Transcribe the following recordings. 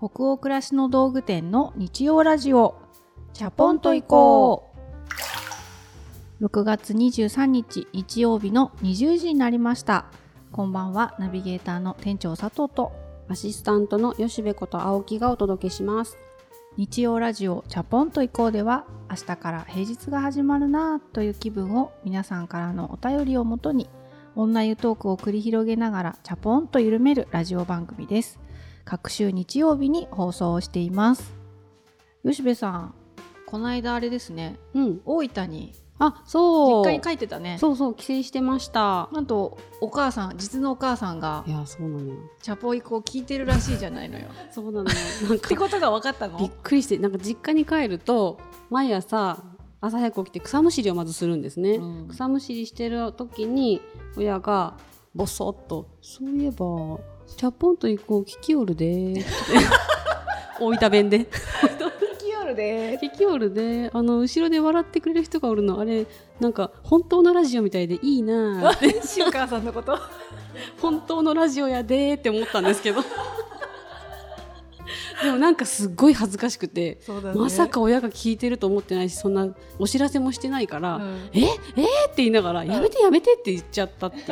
北欧暮らしの道具店の日曜ラジオ。チャポンと行こう。6月23日日曜日の20時になりました。こんばんはナビゲーターの店長佐藤と。アシスタントの吉部こと青木がお届けします。日曜ラジオチャポンと行こうでは明日から平日が始まるなぁという気分を皆さんからのお便りをもとに女湯トークを繰り広げながらチャポンと緩めるラジオ番組です各週日曜日に放送をしています。吉部さんこの間あれですね。うん。大分にあそう。実家に帰ってたね。そうそう帰省してました。なんとお母さん実のお母さんがいやそうなのよ。チャポイコを聞いてるらしいじゃないのよ。そうなのよ。なんってかことが分かったの？びっくりしてなんか実家に帰ると毎朝朝早く起きて草むしりをまずするんですね、うん。草むしりしてる時に親がボソッと「そういえばチャポンと行こう聞きおるで」っ て大分弁で。で。聞きおるで。あの後ろで笑ってくれる人がおるの。あれなんか本当のラジオみたいでいいなってしお母さんのこと。本当のラジオやでーって思ったんですけど。でもなんかすっごい恥ずかしくて、そうだまさか親が聞いてると思ってないしそんなお知らせもしてないから、うん。え？え？ーって言いながら、やめてやめてって言っちゃったっていう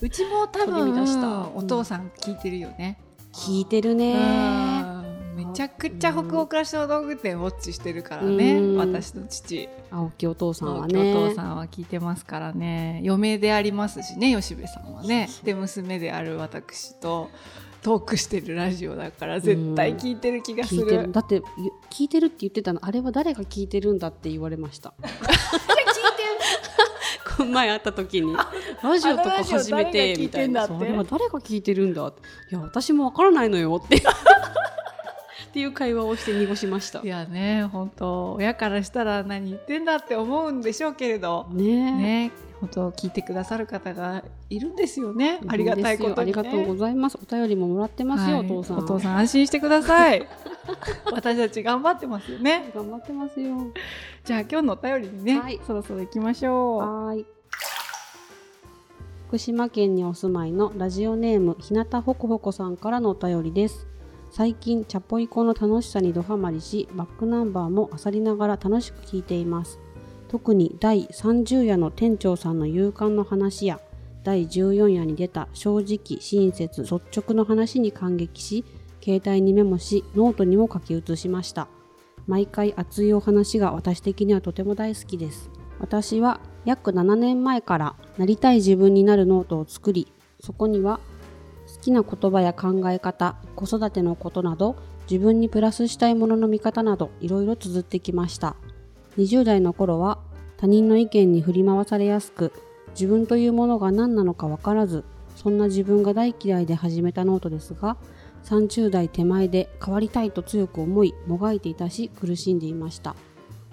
うちも多取り乱した。分お父さん聞いてるよね、聞いてるね。うん。めちゃくちゃ北欧暮らしの道具店ウォッチしてるからね、うん。私の父。青木お父さんはおね父さんは聞いてますからね。嫁でありますしね吉部さんはね。で娘である私とトークしてるラジオだから絶対聞いてる気がす聞いてる、るだってゆ聞いてるって言ってたのあれは誰が聞いてるんだって言われました。この 前会った時にラジオとか初めてみたいな。誰が聞いてんだって。そうあれは誰が聞いてるんだって。いや私もわからないのよってっていう会話をして濁しました。いやね本当。親からしたら何言ってんだって思うんでしょうけれど。ねえ。ね本当聞いてくださる方がいるんですよね。ありがたいことに、ね、ありがとうございます。お便りももらってますよ、はい。お父さん。お父さん安心してください。私たち頑張ってますよね。頑張ってますよ。じゃあ今日のお便りにね、はい。そろそろ行きましょう。はーい。福島県にお住まいのラジオネームひなたほこほこさんからのお便りです最近チャポイコの楽しさにドハマりしバックナンバーも漁りながら楽しく聞いています。特に第30夜の店長さんの勇敢の話や第14夜に出た正直親切率直の話に感激し携帯にメモしノートにも書き写しました。毎回熱いお話が私的にはとても大好きです。私は約7年前からなりたい自分になるノートを作りそこには好きな言葉や考え方子育てのことなど自分にプラスしたいものの見方などいろいろ綴ってきました。20代の頃は他人の意見に振り回されやすく自分というものが何なのか分からずそんな自分が大嫌いで始めたノートですが30代手前で変わりたいと強く思いもがいていたし苦しんでいました。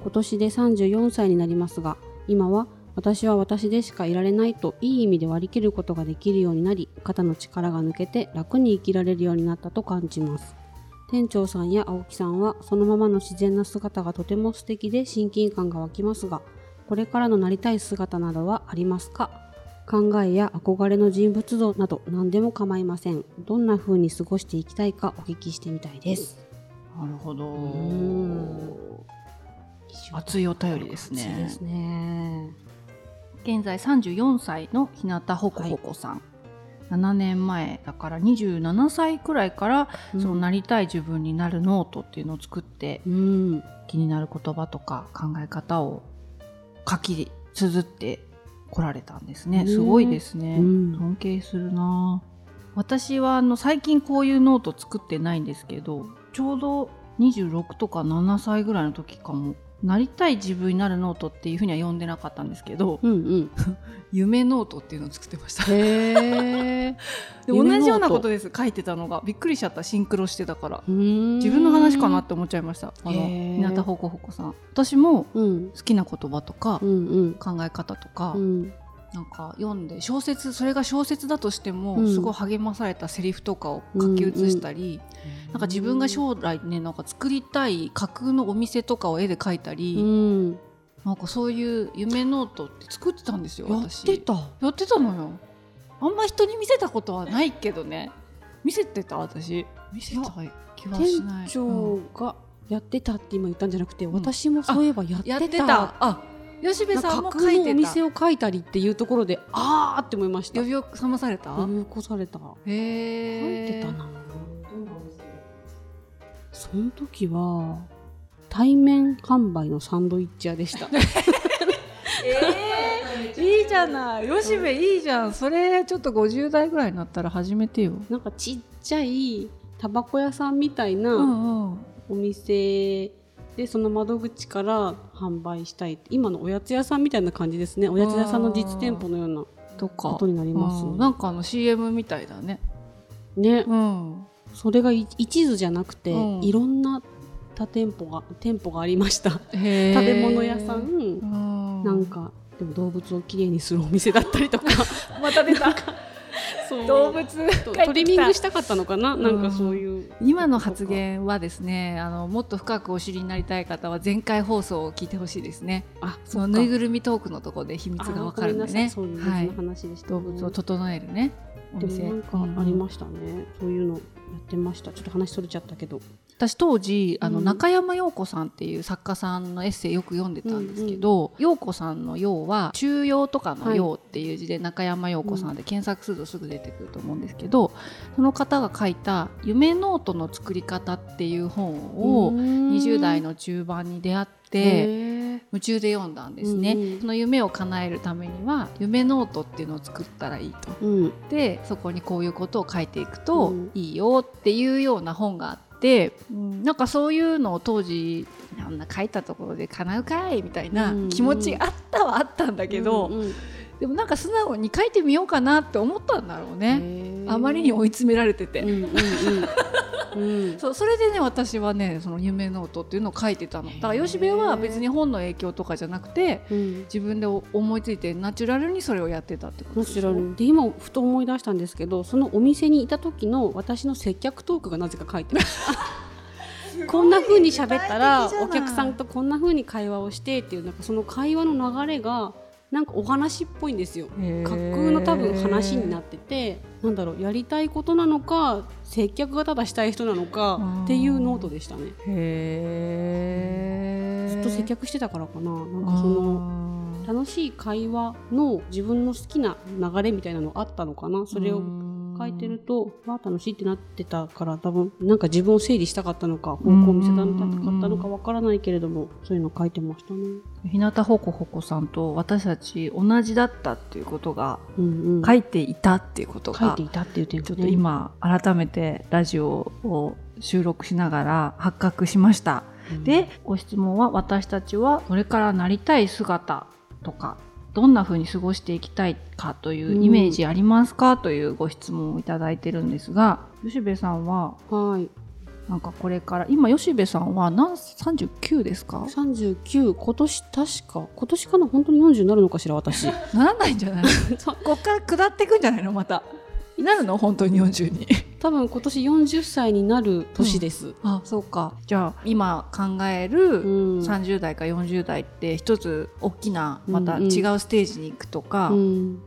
今年で34歳になりますが今は私は私でしかいられないといい意味で割り切ることができるようになり肩の力が抜けて楽に生きられるようになったと感じます。店長さんや青木さんはそのままの自然な姿がとても素敵で親近感が湧きますがこれからのなりたい姿などはありますか？考えや憧れの人物像など何でも構いません。どんな風に過ごしていきたいかお聞きしてみたいです。なるほど。ん。熱いお便りですね。熱いですね現在34歳の日向ほこほこさん、7年前だから27歳くらいから、うん。そのなりたい自分になるノートっていうのを作ってうん。気になる言葉とか考え方を書き綴ってこられたんですね。ねすごいですね、うん。尊敬するな。私はあの最近こういうノート作ってないんですけどちょうど26とか7歳ぐらいの時かもなりたい自分になるノートっていうふうには呼んでなかったんですけど、うんうん。夢ノートっていうのを作ってました。で同じようなことです。書いてたのがびっくりしちゃったシンクロしてたから。自自分の話かなって思っちゃいました。あの日向ほこほこさん。私もうん。好きな言葉とかうんうん。考え方とか、うんなんか読んで小説それが小説だとしても、うん。すごい励まされたセリフとかを書き写したり、なんか自分が将来ねなんか作りたい架空のお店とかを絵で描いたり、うん。なんかそういう夢ノートって作ってたんですよやっ私てた？やってたのよ。あんま人に見せたことはないけどね。見せてた私。見せた気はしない。店長がやってたって今言ったんじゃなくて、ん。私もそういえばやってた。やってた。あ吉部さんも書いてた。店を書いたりっていうところであーって思いました。呼び覚まされた？呼び起こされた。書へえいてたな。その時は対面販売のサンドイッチ屋でした。えー、いいじゃない。吉部いいじゃん。それちょっと50代ぐらいになったら始めてよ。なんかちっちゃいタバコ屋さんみたいうんなうん。お店でその窓口から販売したい今のおやつ屋さんみたいな感じですね。おやつ屋さんの実店舗のようなとか。ことになりますね。うん。なんかあの CM みたいだね。ね。うん。それがい一途じゃなくて、うん。いろんな他店舗が店舗がありました。食べ物屋さん、うん。なんかでも動物をきれいにするお店だったりとか。また出た動物トリミングしたかったのかな、なんかそういう。今の発言はですねあのもっと深くお知りになりたい方は前回放送を聞いてほしいですね。あそのぬいぐるみトークのところで秘密がわかるんでねそうい。う話でした、動物を整えるね。おでも店なんかありましたね、そういうのやってました。ちょっと話それちゃったけど私当時あのうん。中山陽子さんっていう作家さんのエッセイよく読んでたんですけど、陽子さんの「陽」は中庸とかの「陽」っていう字で中山陽子さんで検索するとすぐ出てくると思うんですけど、その方が書いた「夢ノートの作り方」っていう本を20代の中盤に出会って。夢中で読んだんですね、うんうん。その夢を叶えるためには夢ノートっていうのを作ったらいいと。うん。でそこにこういうことを書いていくとうん。いいよっていうような本があって、うんなんかそういうのを当時あんな書いたところで叶うかいみたいな気持ちあったはあったんだけど、うんうん。でもなんか素直に書いてみようかなって思ったんだろうね、あまりに追い詰められてて。うんうんうん。うん。そうそれでね私はねその夢ノートっていうのを書いてたの。だから吉部は別に本の影響とかじゃなくてうん。自分で思いついてナチュラルにそれをやってたってことナチュラル。で今ふと思い出したんですけどそのお店にいた時の私の接客トークがなぜか書いてましたこんな風に喋ったらお客さんとこんな風に会話をしてっていうなんかその会話の流れがなんかお話っぽいんですよ。架空の多分話になっててなんだろうやりたいことなのか接客がただしたい人なのかっていうノートでしたね。へずっと接客してたからかな。なんかその楽しい会話の自分の好きな流れみたいなのあったのかな。それを書いてるとわあ楽しいってなってたから多分なんか自分を整理したかったのか方向を見せたかったのかわからないけれどもそういうの書いてましたね。日向ほこほこさんと私たち同じだったっていうことがうんうん、書いていたっていうことが書いていたっていう点ちょっと今改めてラジオを収録しながら発覚しました。でご質問は私たちはこれからなりたい姿とかどんな風に過ごしていきたいかというイメージありますか、というご質問をいただいてるんですが吉部さんははい。なんかこれから今吉部さんは何39ですか？39今年確か。今年かな？本当に40になるのかしら私。ならないんじゃない？こっから下っていくんじゃないの？またなるの？本当に40に多分今年40歳になる年です、あそうか。じゃあ今考えるうん。30代か40代って一つ大きなまたうんうん。違うステージに行くとか、うん。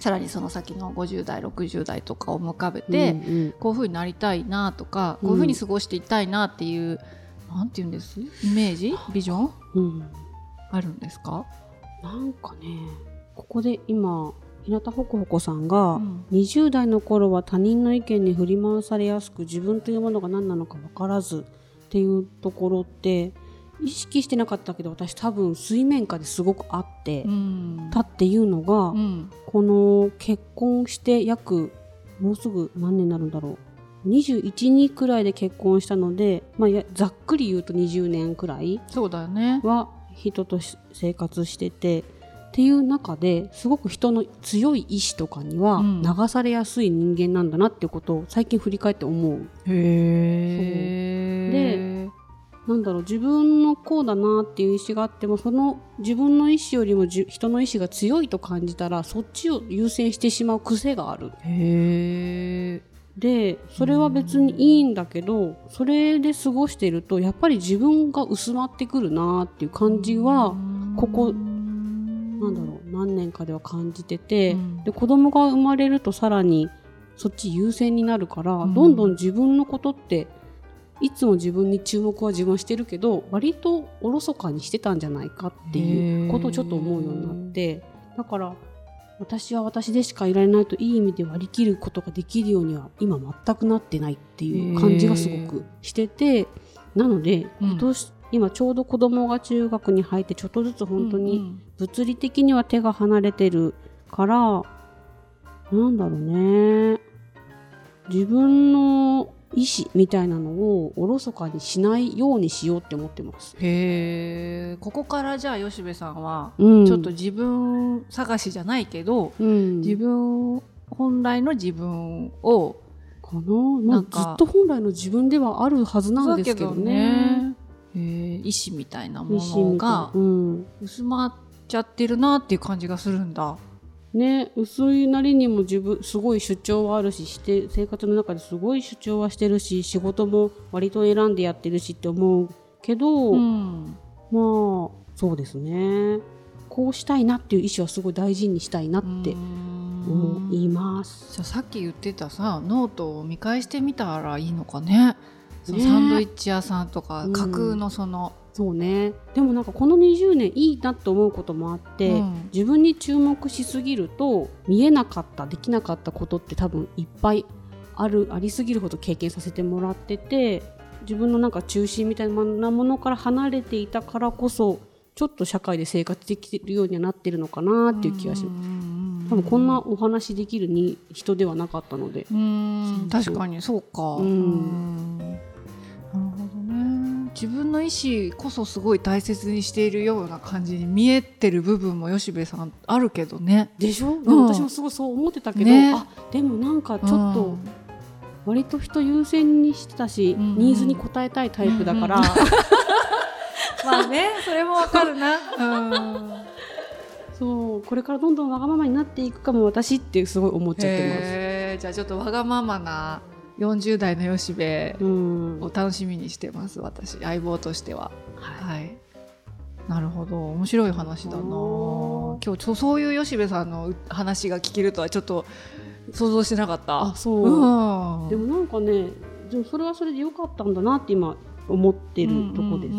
さらにその先の50代60代とかを浮かべて、うんうん。こういうふうになりたいなとか、うん。こういうふうに過ごしていきたいなっていうなんて言うんです？イメージ？ビジョン？うん。あるんですか、なんかねここで今日向ほこほこさんが、うん。20代の頃は他人の意見に振り回されやすく自分というものが何なのか分からずっていうところって意識してなかったけど私多分水面下ですごくあってうん。たっていうのが、うん。この結婚して約もうすぐ何年になるんだろう。212くらいで結婚したので、まあ、やざっくり言うと20年くらいそうだよね。は人とし生活しててっていう中ですごく人の強い意志とかにはうん。流されやすい人間なんだなっていうことを最近振り返って思う。へえなんだろう自分のこうだなっていう意思があってもその自分の意思よりもじ人の意志が強いと感じたらそっちを優先してしまう癖がある。へえでそれは別にいいんだけどそれで過ごしているとやっぱり自分が薄まってくるなっていう感じはここなんだろう何年かでは感じてて、うん。で子供が生まれるとさらにそっち優先になるから、うん。どんどん自分のことっていつも自分に注目は自分はしてるけど割とおろそかにしてたんじゃないかっていうことをちょっと思うようになってだから私は私でしかいられないといい意味で割り切ることができるようには今全くなってないっていう感じがすごくしててなのでうん。今年、今ちょうど子供が中学に入ってちょっとずつ本当に、うん物理的には手が離れてるからなんだろうね。自分の意思みたいなのをおろそかにしないようにしようって思ってます。へえ。ここからじゃあ吉部さんはうん、ちょっと自分探しじゃないけど、うん、自分本来の自分をかな、まあ、なんか。ずっと本来の自分ではあるはずなんですけどね。意志みたいなものがうん。薄まっちゃってるなっていう感じがするんだ。ね、薄いなりにも自分すごい主張はあるしして生活の中ですごい主張はしてるし仕事も割と選んでやってるしって思うけど、うん。まあそうですね。こうしたいなっていう意思はすごい大事にしたいなって思います。じゃあさっき言ってたさノートを見返してみたらいいのかねそのね。サンドイッチ屋さんとかうん。架空のその、そうね。でもなんかこの20年いいなと思うこともあって、うん。自分に注目しすぎると見えなかったできなかったことって多分いっぱいあるありすぎるほど経験させてもらってて自分のなんか中心みたいなものから離れていたからこそちょっと社会で生活できるようにはなってるのかなっていう気がします。す多分こんなお話できるに人ではなかったので。確かにそうか。うん自分の意思こそすごい大切にしているような感じに見えてる部分も吉部さんあるけどね。でしょ、でも私もすごいそう思ってたけど、ね。あでもなんかちょっとうん。割と人優先にしてたし、うんニーズに応えたいタイプだから、うん まあねそれもわかるな。うん。そうこれからどんどんわがままになっていくかも私ってすごい思っちゃってへーじゃあちょっとわがままな40代の吉部を楽しみにしてます私。相棒としては。ははい。なるほど。面白い話だな。お今日そそういう吉部さんの話が聞けるとはちょっと想像してなかった。あそう、うん。でもなんかねでもそれはそれで良かったんだなって今思ってるとこです。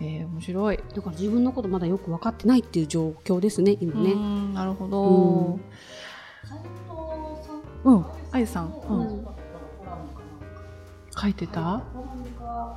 えー面白い。だから自分のことまだよく分かってないっていう状況ですね今うね。んなるほど。うん。うんあゆさん、う、うん。ん書いてた？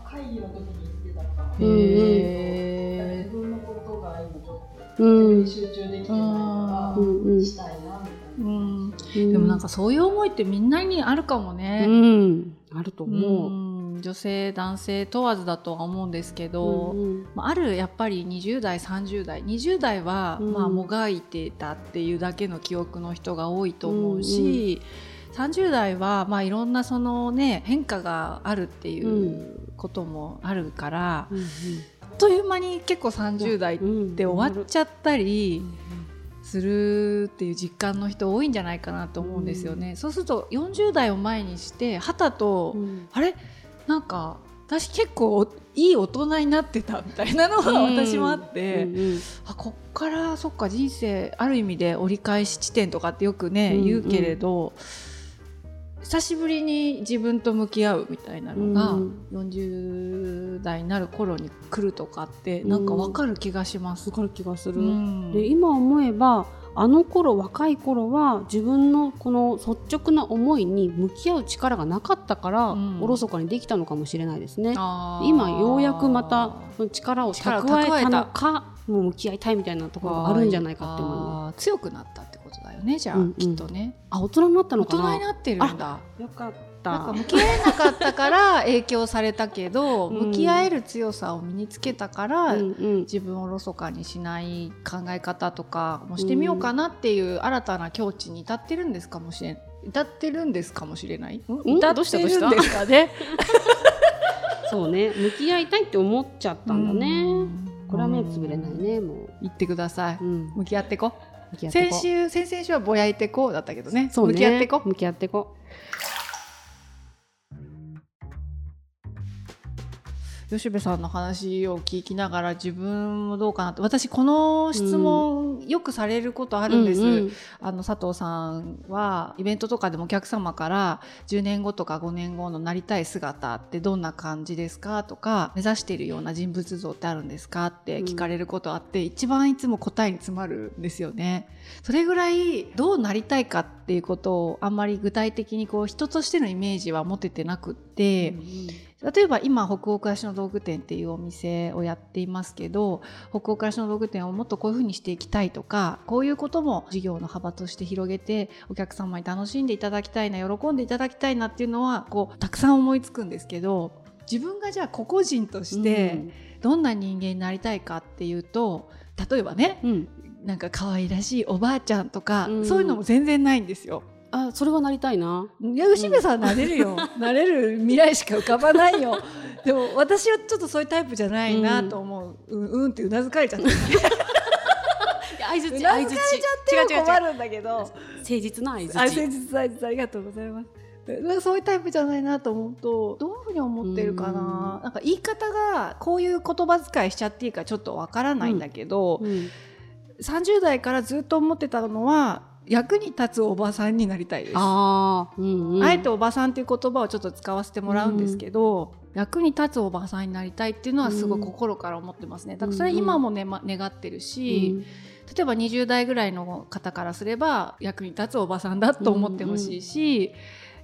会議の時に言ってたから、へえ自分のことが今ちょっとうん。集中できてないかうんうん。ら、したいなみたいな。うん。ででもなんかそういう思いってみんなにあるかもね、うん、あると思う。うん。女性男性問わずだとは思うんですけど、うんまああるやっぱり20代30代。20代は、うん。まあ、もがいてたっていうだけの記憶の人が多いと思うし、30代は、まあ、いろんなその、ね、変化があるっていうこともあるから、うんあっという間に結構30代っうんて終わっちゃったりうんするっていう実感の人多いんじゃないかなと思うんですよね。そうすると40代を前にしてはたと、うん。あれ？なんか私結構いい大人になってたみたいなのは私もあって、うんうん。あこっからそっか人生ある意味で折り返し地点とかってよくね、うんうん。言うけれど久しぶりに自分と向き合うみたいなのが、うん40代になる頃に来るとかってなんかわかる気がします。わかる気がする。うんで今思えばあの頃若い頃は自分のこの率直な思いに向き合う力がなかったから、うんおろそかにできたのかもしれないですね。今ようやくまた力を蓄えたのかもう向き合いたいみたいなところがあるんじゃないかって思いま強くなったってことだよねじゃあ、うんうん。きっとね。す。あ大人になったの大かな？人になってるんだ。よかっなんかた。向き合えなかったから 影響されたけど、うん。向き合える強さを身につけたから、うんうん。自分をおろそかにしない考え方とかもしてみようかなっていう新たな境地に至ってるんですかもしれん至ってるんですかもしれない？ん？至どうしたってるんですか？ね そうね。向き合いたいって思っちゃったんだね。うんこれは目つぶれないねもう。言ってください、うん。向き合ってこ。向き合ってこ。先週先々週はぼやいてこうだったけどね。そうね。向き合ってこ。向き合ってこ吉部さんの話を聞きながら自分もどうかなって私この質問よくされることあるんです、うんうん。あの佐藤さんはイベントとかでもお客様から10年後とか5年後のなりたい姿ってどんな感じですか？とか目指しているような人物像ってあるんですか？って聞かれることあって、一番いつも答えに詰まるんですよね。それぐらいどうなりたいかっていうことをあんまり具体的にこう人としてのイメージは持ててなくって、例えば今北欧暮らしの道具店っていうお店をやっていますけど北欧暮らしの道具店をもっとこういうふうにしていきたいとかこういうことも事業の幅として広げてお客様に楽しんでいただきたいな喜んでいただきたいなっていうのはこうたくさん思いつくんですけど自分がじゃあ個々人としてどんな人間になりたいかっていうと例えばねうんうん。なんか可愛らしいおばあちゃんとか、うん。そういうのも全然ないんですよ。あそれはなりたいな。いや吉部さんなれるよ、なれる未来しか浮かばないよ。でも私はちょっとそういうタイプじゃないなと思う、うん、うんってうなずかれちゃって 相づうなずかれちゃっては困るんだけど。誠実な相づちあ誠実誠実ありがとうございます。そういうタイプじゃないなと思うとどういうふうに思ってるかな。なんか言い方がこういう言葉遣いしちゃっていいかちょっとわからないんだけど、うん。30代からずっと思ってたのは役に立つおばさんになりたいです。あーうんうんあえておばさんっていう言葉をちょっと使わせてもらうんですけど、役に立つおばさんになりたいっていうのはすごい心から思ってますね。だからそれ今もね、ま、願ってるし、例えば20代ぐらいの方からすれば役に立つおばさんだと思ってほしいし、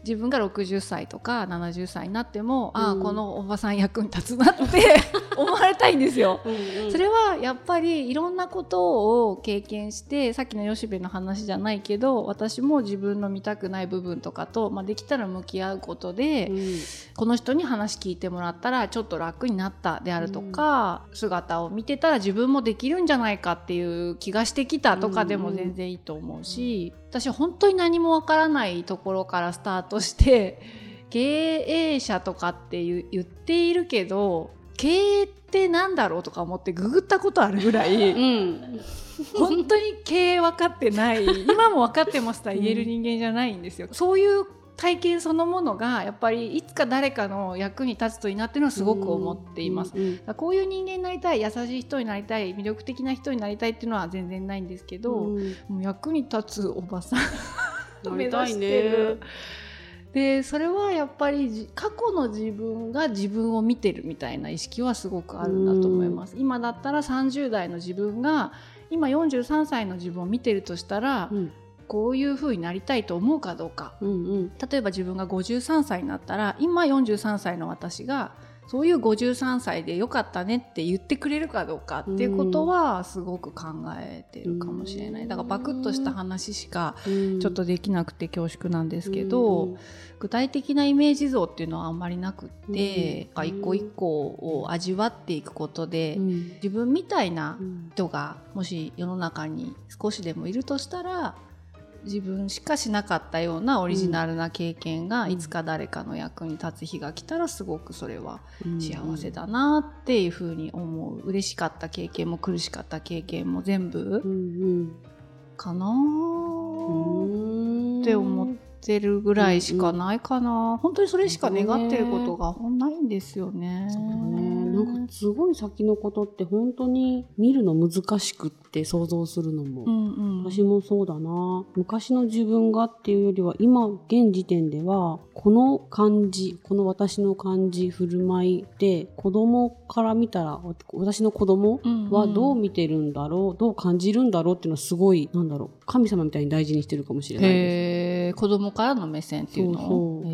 自分が60歳とか70歳になっても、ああうんこのおばさん役に立つなって 思われたいんですよ。うんうん。うんそれはやっぱりいろんなことを経験してさっきの吉部の話じゃないけど私も自分の見たくない部分とかと、まあ、できたら向き合うことで、うん。この人に話聞いてもらったらちょっと楽になったであるとか、姿を見てたら自分もできるんじゃないかっていう気がしてきたとかでも全然いいと思うし、私本当に何もわからないところからスタートして 経営者とかって言っているけど経営ってなんだろうとか思ってググったことあるぐらいうん本当に経営分かってない今も分かってますとは言える人間じゃないんですよ。そういう体験そのものがやっぱりいつか誰かの役に立つといいなっていうのはすごく思っています。うこういう人間になりたい優しい人になりたい魅力的な人になりたいっていうのは全然ないんですけど、うんもう役に立つおばさん 目指してるね。でそれはやっぱりじ過去の自分が自分を見てるみたいな意識はすごくあるんだと思います。今だったら30代の自分が今43歳の自分を見てるとしたら、うんこういう風になりたいと思うかどうか。うんうん。例えば自分が53歳になったら今43歳の私がそういう53歳でよかったねって言ってくれるかどうかっていうことはすごく考えてるかもしれない。だからバクッとした話しかうん。ちょっとできなくて恐縮なんですけど、うん。具体的なイメージ像っていうのはあんまりなくって、うん。一個一個を味わっていくことで、うん。自分みたいなうん。人がもし世の中に少しでもいるとしたら自分しかしなかったようなオリジナルな経験がうんいつか誰かの役に立つ日が来たらすごくそれはうん。幸せだなっていうふうに思う。嬉しかった経験も苦しかった経験も全部うんかなって思ってるぐらいしかないかな。本当にそれしか願ってることがないんですよね。なんかすごい先のことって本当に見るの難しくって想像するのも、うんうん。私もそうだな。昔の自分がっていうよりは今現時点ではこの感じこの私の感じ振る舞いで子供から見たら私の子供はどう見てるんだろう、どう感じるんだろうっていうのはすごいなんだろう神様みたいに大事にしてるかもしれないです。子供からの目線っていうの？そうそう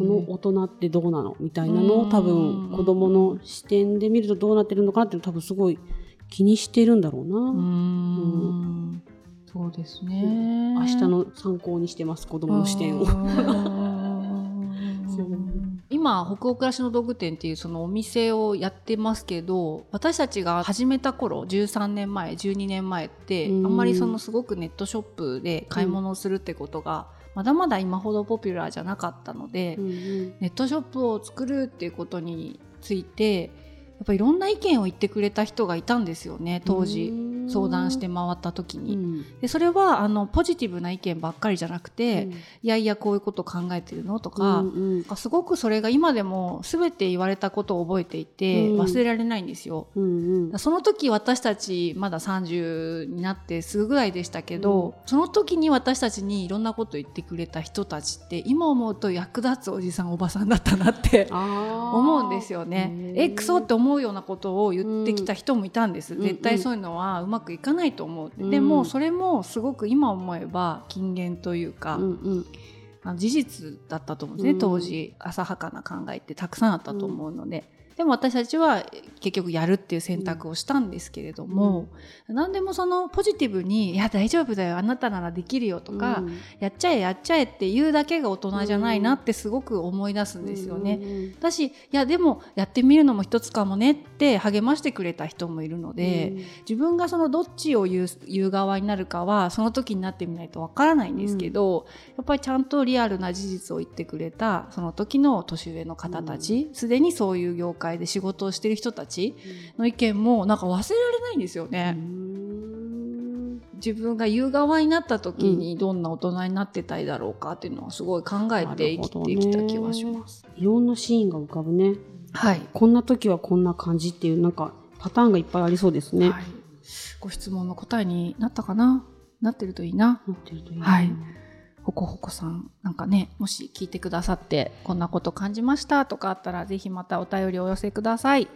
この大人ってどうなの？みたいなのを多うん。分子供の視点で見るとどうなってるのかなって多分すごい気にしてるんだろうな。うーん。そうですね。明日の参考にしてます子供の視点を。今北欧暮らしの道具店っていうそのお店をやってますけど私たちが始めた頃13年前12年前ってあうん。んまりそのすごくネットショップで買い物をするってことがまだまだ今ほどポピュラーじゃなかったので、うんうんネットショップを作るっていうことについてやっぱいろんな意見を言ってくれた人がいたんですよね当時。相談して回った時に、うん。でそれはあのポジティブな意見ばっかりじゃなくて、うん。いやいやこういうこと考えてるのとか、うんうん。すごくそれが今でも全て言われたことを覚えていて、うん。忘れられないんですよ。うんうん。その時私たちまだ30になってすぐぐらいでしたけど、その時に私たちにいろんなこと言ってくれた人たちって今思うと役立つおじさんおばさんだったなって思うんですよね。えクソって思うようなことを言ってきた人もいたんです、うん絶対そういうのはうまくいかないと思う、うん。でもそれもすごく今思えば金言というか、うんうん。あの事実だったと思うんですね、うん。当時浅はかな考えってたくさんあったと思うので、でも私たちは結局やるっていう選択をしたんですけれども、何でもそのポジティブに「いや大丈夫だよあなたならできるよ」とか、うん。やっちゃえやっちゃえって言うだけが大人じゃないなってすごく思い出すんですよね。うんだしいやでもやってみるのも一つかもねって励ましてくれた人もいるので、自分がそのどっちを言う言う側になるかはその時になってみないとわからないんですけど、やっぱりちゃんとリアルな事実を言ってくれたその時の年上の方たちすで、にそういう業界で仕事をしてる人たちの意見もなんか忘れられないんですようね。ん。自分が言う側になった時にどんな大人になってたいだろうかっていうのはすごい考えて生きてきた気はします。いろんなシーンが浮かぶね。はい。こんな時はこんな感じっていうなんかパターンがいっぱいありそうですね、はい、ご質問の答えになったかな？なってるといいな。なってるといいなはいほこほこさんなんかねもし聞いてくださってこんなこと感じましたとかあったらぜひまたお便りお寄せください。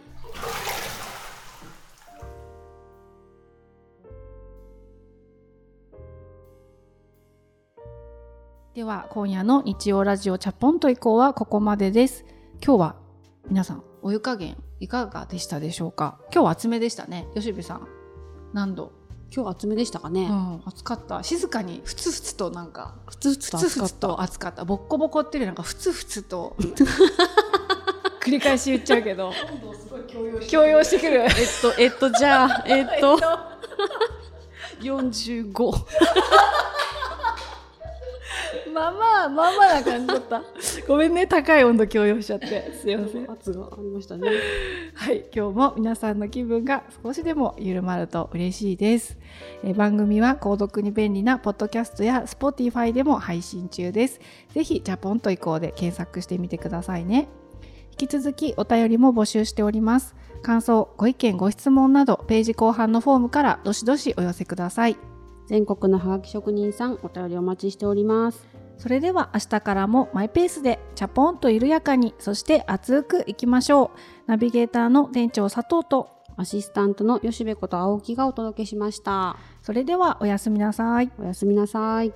では今夜の日曜ラジオチャポンと以降はここまでです。今日は皆さんお湯加減いかがでしたでしょうか？今日は厚めでしたね吉部さん何度今日厚めでしたかね、うん、暑かった。静かにふつふつとなんか。ふつふつと暑かった。と暑かった。ボッコボコっていうよりなんかふつふつと 繰り返し言っちゃうけど。今度すごい強要して強要してくる。えっとえっとじゃあえっと。45 まあまあまあまあな感じだったごめんね高い温度強要しちゃって。すいません。圧がありましたね。はい今日も皆さんの気分が少しでも緩まると嬉しいです。えー番組は購読に便利なポッドキャストや Spotify でも配信中です。ぜひジャポンと移行で検索してみてくださいね。引き続きお便りも募集しております。感想ご意見ご質問などページ後半のフォームからどしどしお寄せください。全国のハガキ職人さんお便りお待ちしておりますそれでは明日からもマイペースでチャポンと緩やかにそして熱くいきましょう。ナビゲーターの店長佐藤とアシスタントの吉部こと青木がお届けしました。それではおやすみなさい。おやすみなさい